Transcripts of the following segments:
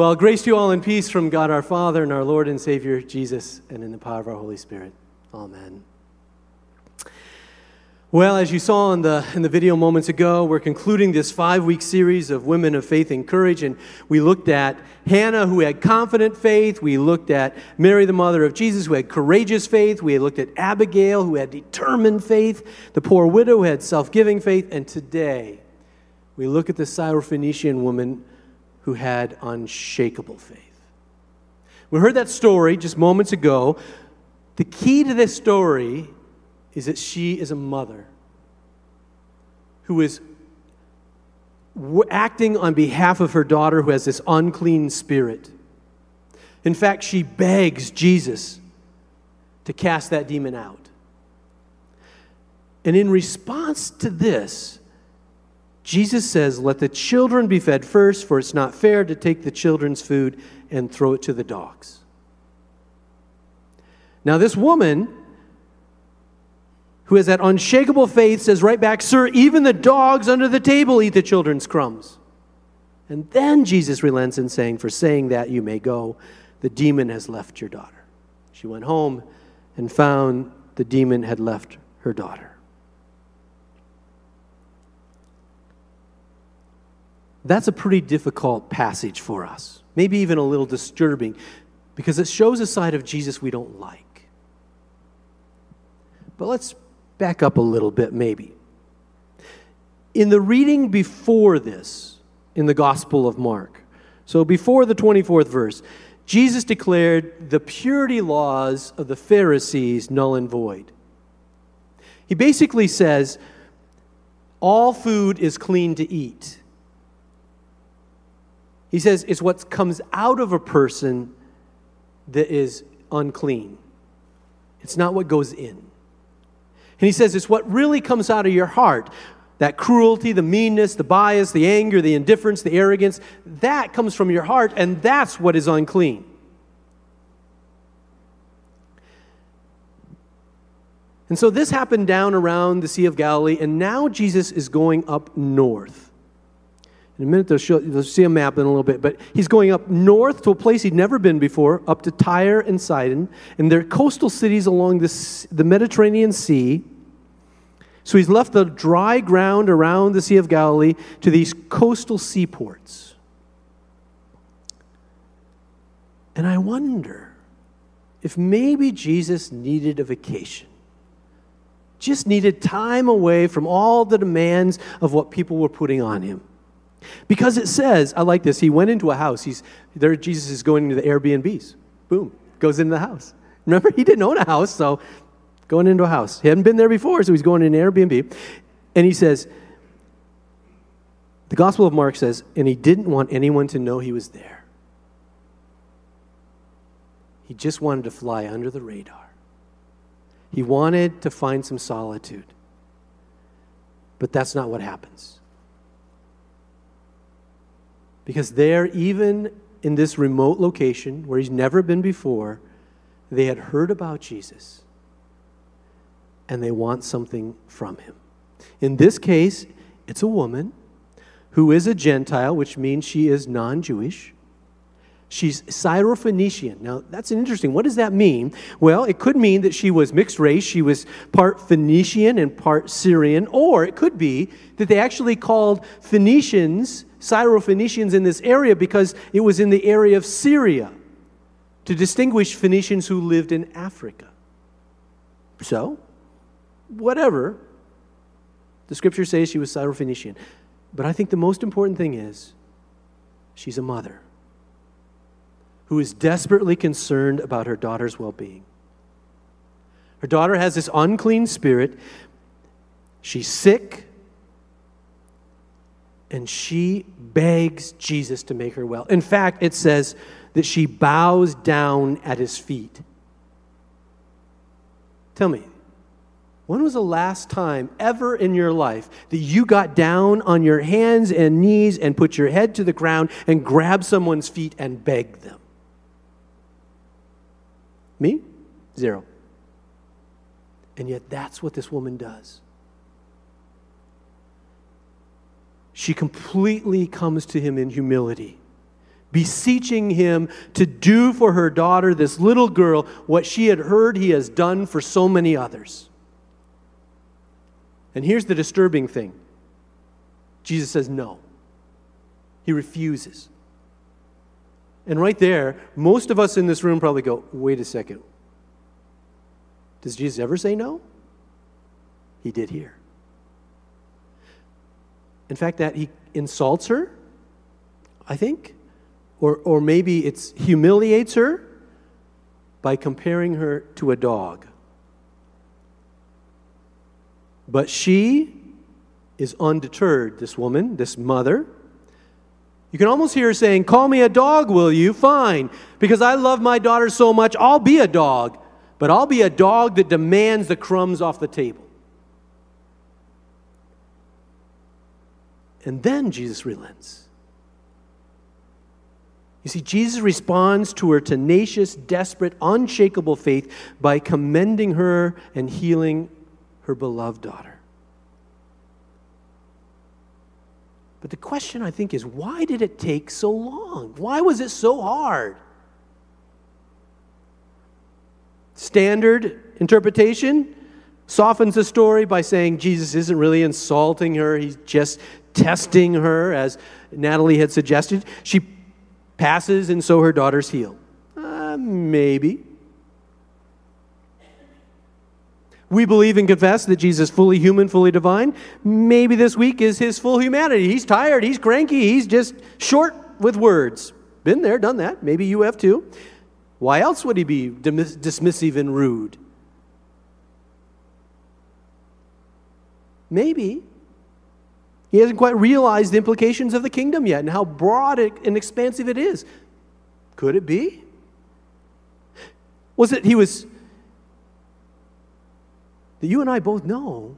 Well, grace to you all in peace from God our Father and our Lord and Savior Jesus, and in the power of our Holy Spirit. Amen. Well, as you saw in the, in the video moments ago, we're concluding this five week series of women of faith and courage. And we looked at Hannah, who had confident faith. We looked at Mary, the mother of Jesus, who had courageous faith. We looked at Abigail, who had determined faith. The poor widow, who had self giving faith. And today, we look at the Syrophoenician woman who had unshakable faith. We heard that story just moments ago. The key to this story is that she is a mother who is acting on behalf of her daughter who has this unclean spirit. In fact, she begs Jesus to cast that demon out. And in response to this, Jesus says, Let the children be fed first, for it's not fair to take the children's food and throw it to the dogs. Now, this woman who has that unshakable faith says right back, Sir, even the dogs under the table eat the children's crumbs. And then Jesus relents in saying, For saying that you may go, the demon has left your daughter. She went home and found the demon had left her daughter. That's a pretty difficult passage for us, maybe even a little disturbing, because it shows a side of Jesus we don't like. But let's back up a little bit, maybe. In the reading before this, in the Gospel of Mark, so before the 24th verse, Jesus declared the purity laws of the Pharisees null and void. He basically says, all food is clean to eat. He says it's what comes out of a person that is unclean. It's not what goes in. And he says it's what really comes out of your heart that cruelty, the meanness, the bias, the anger, the indifference, the arrogance that comes from your heart, and that's what is unclean. And so this happened down around the Sea of Galilee, and now Jesus is going up north. In a minute, they'll, they'll see a map in a little bit, but he's going up north to a place he'd never been before, up to Tyre and Sidon, and they're coastal cities along the Mediterranean Sea. So he's left the dry ground around the Sea of Galilee to these coastal seaports. And I wonder if maybe Jesus needed a vacation. Just needed time away from all the demands of what people were putting on him. Because it says, I like this, he went into a house. He's there, Jesus is going into the Airbnbs. Boom, goes into the house. Remember, he didn't own a house, so going into a house. He hadn't been there before, so he's going in an Airbnb. And he says, the Gospel of Mark says, and he didn't want anyone to know he was there. He just wanted to fly under the radar. He wanted to find some solitude. But that's not what happens. Because there, even in this remote location where he's never been before, they had heard about Jesus and they want something from him. In this case, it's a woman who is a Gentile, which means she is non Jewish. She's Syrophoenician. Now, that's interesting. What does that mean? Well, it could mean that she was mixed race. She was part Phoenician and part Syrian. Or it could be that they actually called Phoenicians Syrophoenicians in this area because it was in the area of Syria to distinguish Phoenicians who lived in Africa. So, whatever. The scripture says she was Syrophoenician. But I think the most important thing is she's a mother who is desperately concerned about her daughter's well being. Her daughter has this unclean spirit. She's sick and she begs Jesus to make her well. In fact, it says that she bows down at his feet. Tell me, when was the last time ever in your life that you got down on your hands and knees and put your head to the ground and grabbed someone's feet and begged them? Me? Zero. And yet, that's what this woman does. She completely comes to him in humility, beseeching him to do for her daughter, this little girl, what she had heard he has done for so many others. And here's the disturbing thing Jesus says no, he refuses. And right there, most of us in this room probably go, wait a second. Does Jesus ever say no? He did here. In fact, that he insults her, I think, or, or maybe it humiliates her by comparing her to a dog. But she is undeterred, this woman, this mother. You can almost hear her saying, Call me a dog, will you? Fine. Because I love my daughter so much, I'll be a dog. But I'll be a dog that demands the crumbs off the table. And then Jesus relents. You see, Jesus responds to her tenacious, desperate, unshakable faith by commending her and healing her beloved daughter. But the question, I think, is why did it take so long? Why was it so hard? Standard interpretation softens the story by saying Jesus isn't really insulting her, he's just testing her, as Natalie had suggested. She passes, and so her daughter's healed. Uh, maybe. We believe and confess that Jesus is fully human, fully divine. Maybe this week is his full humanity. He's tired, he's cranky, he's just short with words. Been there, done that. Maybe you have too. Why else would he be dismissive and rude? Maybe he hasn't quite realized the implications of the kingdom yet and how broad and expansive it is. Could it be? Was it he was that you and I both know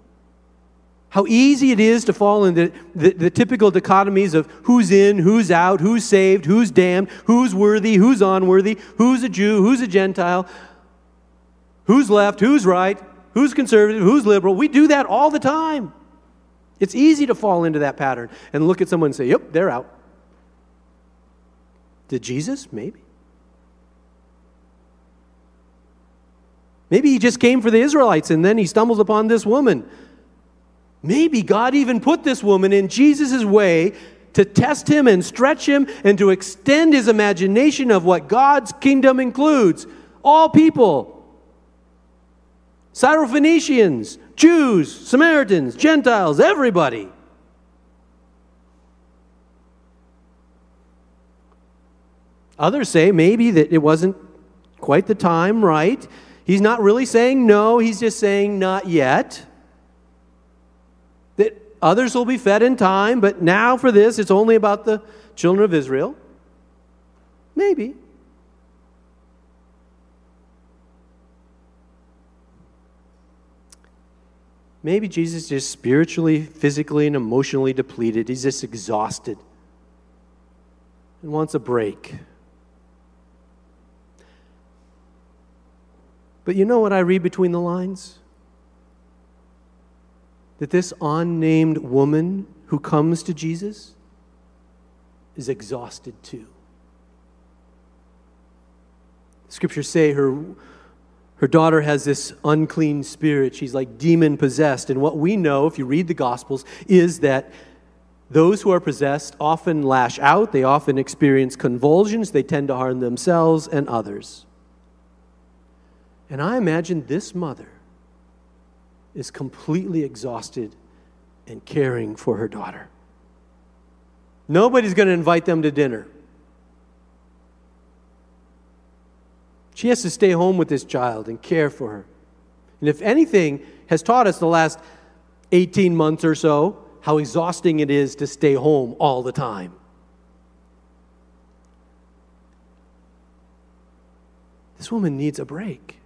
how easy it is to fall into the, the, the, typical dichotomies of who's in, who's out, who's saved, who's damned, who's worthy, who's unworthy, who's a Jew, who's a Gentile, who's left, who's right, who's conservative, who's liberal. We do that all the time. It's easy to fall into that pattern and look at someone and say, yep, they're out. Did Jesus? Maybe. Maybe he just came for the Israelites and then he stumbles upon this woman. Maybe God even put this woman in Jesus' way to test him and stretch him and to extend his imagination of what God's kingdom includes. All people, Syrophoenicians, Jews, Samaritans, Gentiles, everybody. Others say maybe that it wasn't quite the time right. He's not really saying no, he's just saying not yet. That others will be fed in time, but now for this, it's only about the children of Israel. Maybe. Maybe Jesus is spiritually, physically, and emotionally depleted. He's just exhausted and wants a break. But you know what I read between the lines? That this unnamed woman who comes to Jesus is exhausted too. Scriptures say her her daughter has this unclean spirit. She's like demon possessed. And what we know, if you read the Gospels, is that those who are possessed often lash out, they often experience convulsions, they tend to harm themselves and others. And I imagine this mother is completely exhausted and caring for her daughter. Nobody's going to invite them to dinner. She has to stay home with this child and care for her. And if anything has taught us the last 18 months or so, how exhausting it is to stay home all the time. This woman needs a break.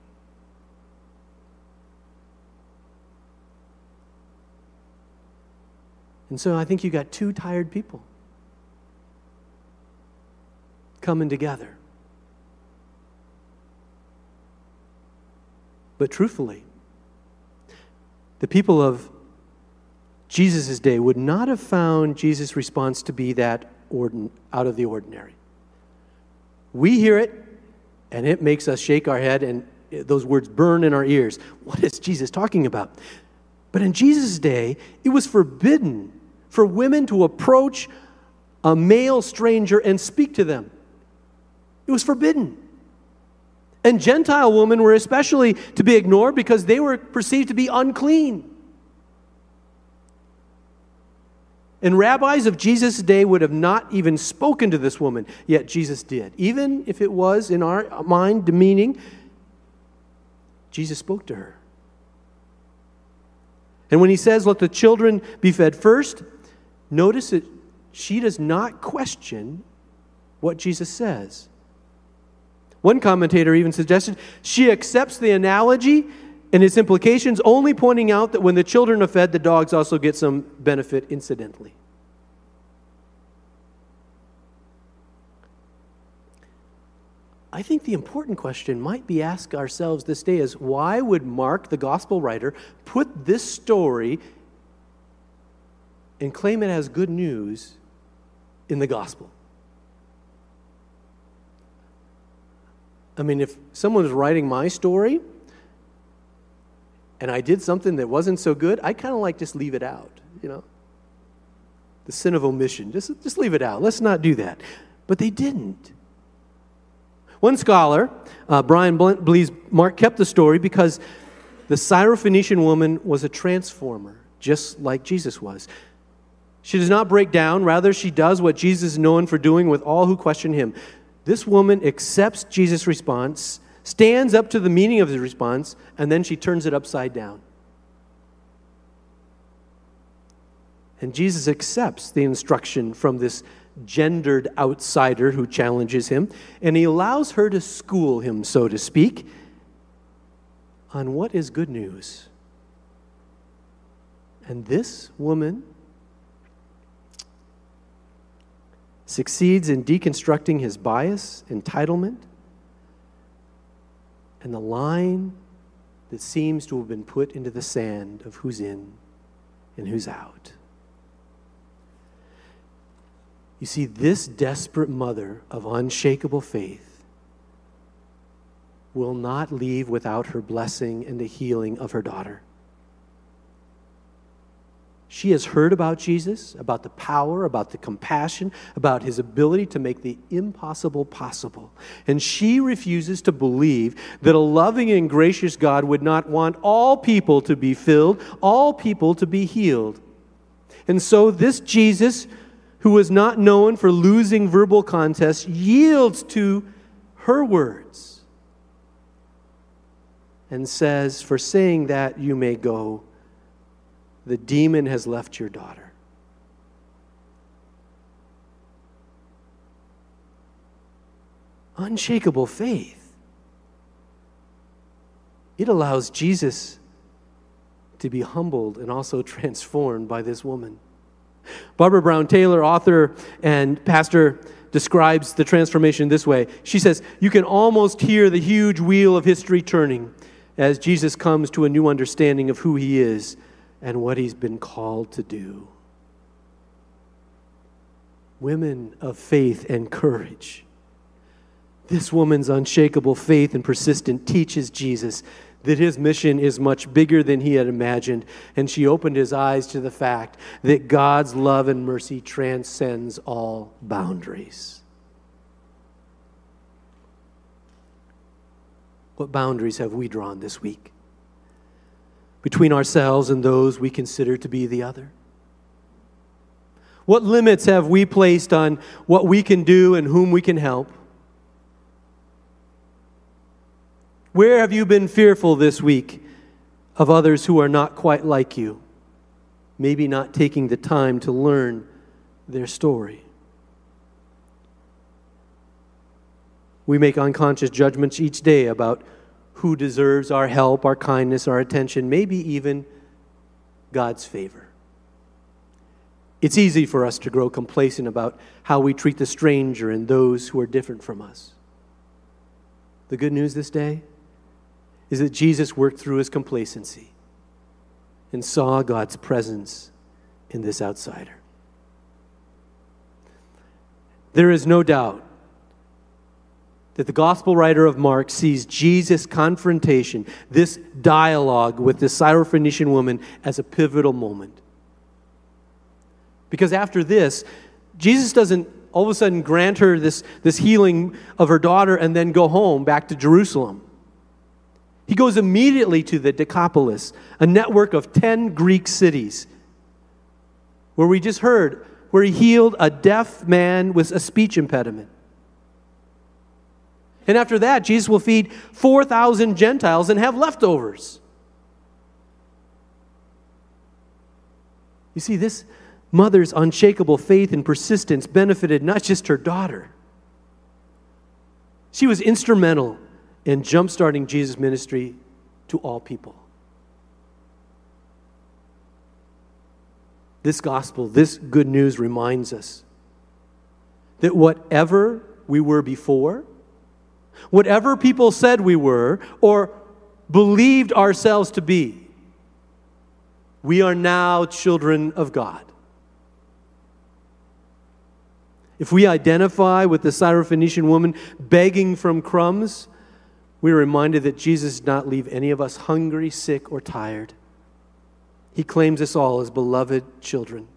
And so I think you got two tired people coming together. But truthfully, the people of Jesus' day would not have found Jesus' response to be that ordin- out of the ordinary. we hear it, and it makes us shake our head, and those words burn in our ears. What is Jesus talking about? But in Jesus' day, it was forbidden for women to approach a male stranger and speak to them. It was forbidden. And Gentile women were especially to be ignored because they were perceived to be unclean. And rabbis of Jesus' day would have not even spoken to this woman, yet Jesus did. Even if it was, in our mind, demeaning, Jesus spoke to her. And when he says, Let the children be fed first, notice that she does not question what Jesus says. One commentator even suggested she accepts the analogy and its implications, only pointing out that when the children are fed, the dogs also get some benefit incidentally. I think the important question might be asked ourselves this day is why would Mark, the gospel writer, put this story and claim it as good news in the gospel? I mean, if someone was writing my story and I did something that wasn't so good, I kind of like just leave it out, you know? The sin of omission. Just, just leave it out. Let's not do that. But they didn't. One scholar, uh, Brian Blount, believes Mark kept the story because the Syrophoenician woman was a transformer, just like Jesus was. She does not break down, rather, she does what Jesus is known for doing with all who question him. This woman accepts Jesus' response, stands up to the meaning of his response, and then she turns it upside down. And Jesus accepts the instruction from this gendered outsider who challenges him, and he allows her to school him, so to speak, on what is good news. And this woman succeeds in deconstructing his bias, entitlement, and the line that seems to have been put into the sand of who's in and who's out. You see, this desperate mother of unshakable faith will not leave without her blessing and the healing of her daughter. She has heard about Jesus, about the power, about the compassion, about his ability to make the impossible possible. And she refuses to believe that a loving and gracious God would not want all people to be filled, all people to be healed. And so, this Jesus who was not known for losing verbal contests, yields to her words and says, For saying that, you may go. The demon has left your daughter. Unshakable faith. It allows Jesus to be humbled and also transformed by this woman. Barbara Brown Taylor, author and pastor, describes the transformation this way. She says, You can almost hear the huge wheel of history turning as Jesus comes to a new understanding of who he is and what he's been called to do. Women of faith and courage. This woman's unshakable faith and persistent teaches Jesus that his mission is much bigger than he had imagined, and she opened his eyes to the fact that God's love and mercy transcends all boundaries. What boundaries have we drawn this week between ourselves and those we consider to be the other? What limits have we placed on what we can do and whom we can help? Where have you been fearful this week of others who are not quite like you? Maybe not taking the time to learn their story. We make unconscious judgments each day about who deserves our help, our kindness, our attention, maybe even God's favor. It's easy for us to grow complacent about how we treat the stranger and those who are different from us. The good news this day is that Jesus worked through his complacency and saw God's presence in this outsider. There is no doubt that the gospel writer of Mark sees Jesus' confrontation, this dialogue with the Syrophoenician woman, as a pivotal moment. Because after this, Jesus doesn't all of a sudden grant her this, this healing of her daughter and then go home back to Jerusalem. He goes immediately to the Decapolis, a network of 10 Greek cities, where we just heard, where he healed a deaf man with a speech impediment. And after that, Jesus will feed 4,000 Gentiles and have leftovers. You see, this mother's unshakable faith and persistence benefited not just her daughter, she was instrumental in jumpstarting Jesus' ministry to all people. This gospel, this good news reminds us that whatever we were before, whatever people said we were or believed ourselves to be, we are now children of God. If we identify with the Syrophoenician woman begging from crumbs, we are reminded that Jesus did not leave any of us hungry, sick, or tired. He claims us all as beloved children.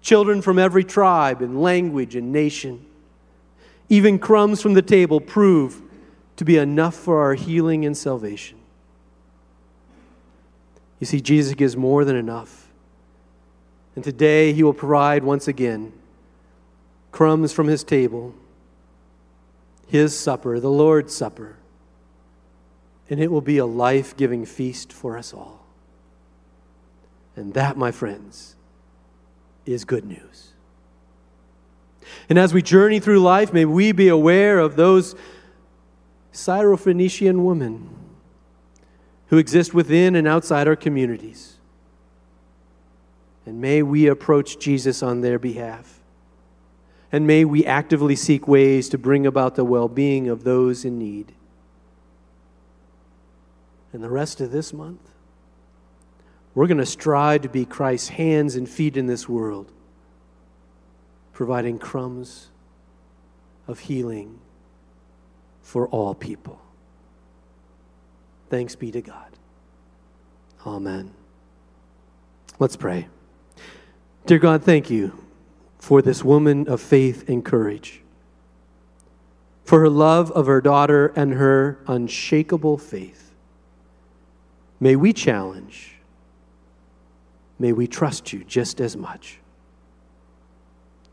Children from every tribe and language and nation. Even crumbs from the table prove to be enough for our healing and salvation. You see, Jesus gives more than enough. And today he will provide once again crumbs from his table, his supper, the Lord's Supper. And it will be a life giving feast for us all. And that, my friends, is good news. And as we journey through life, may we be aware of those Syrophoenician women who exist within and outside our communities. And may we approach Jesus on their behalf. And may we actively seek ways to bring about the well being of those in need. And the rest of this month, we're going to strive to be Christ's hands and feet in this world providing crumbs of healing for all people. Thanks be to God. Amen. Let's pray. Dear God, thank you for this woman of faith and courage, for her love of her daughter and her unshakable faith. May we challenge, may we trust you just as much.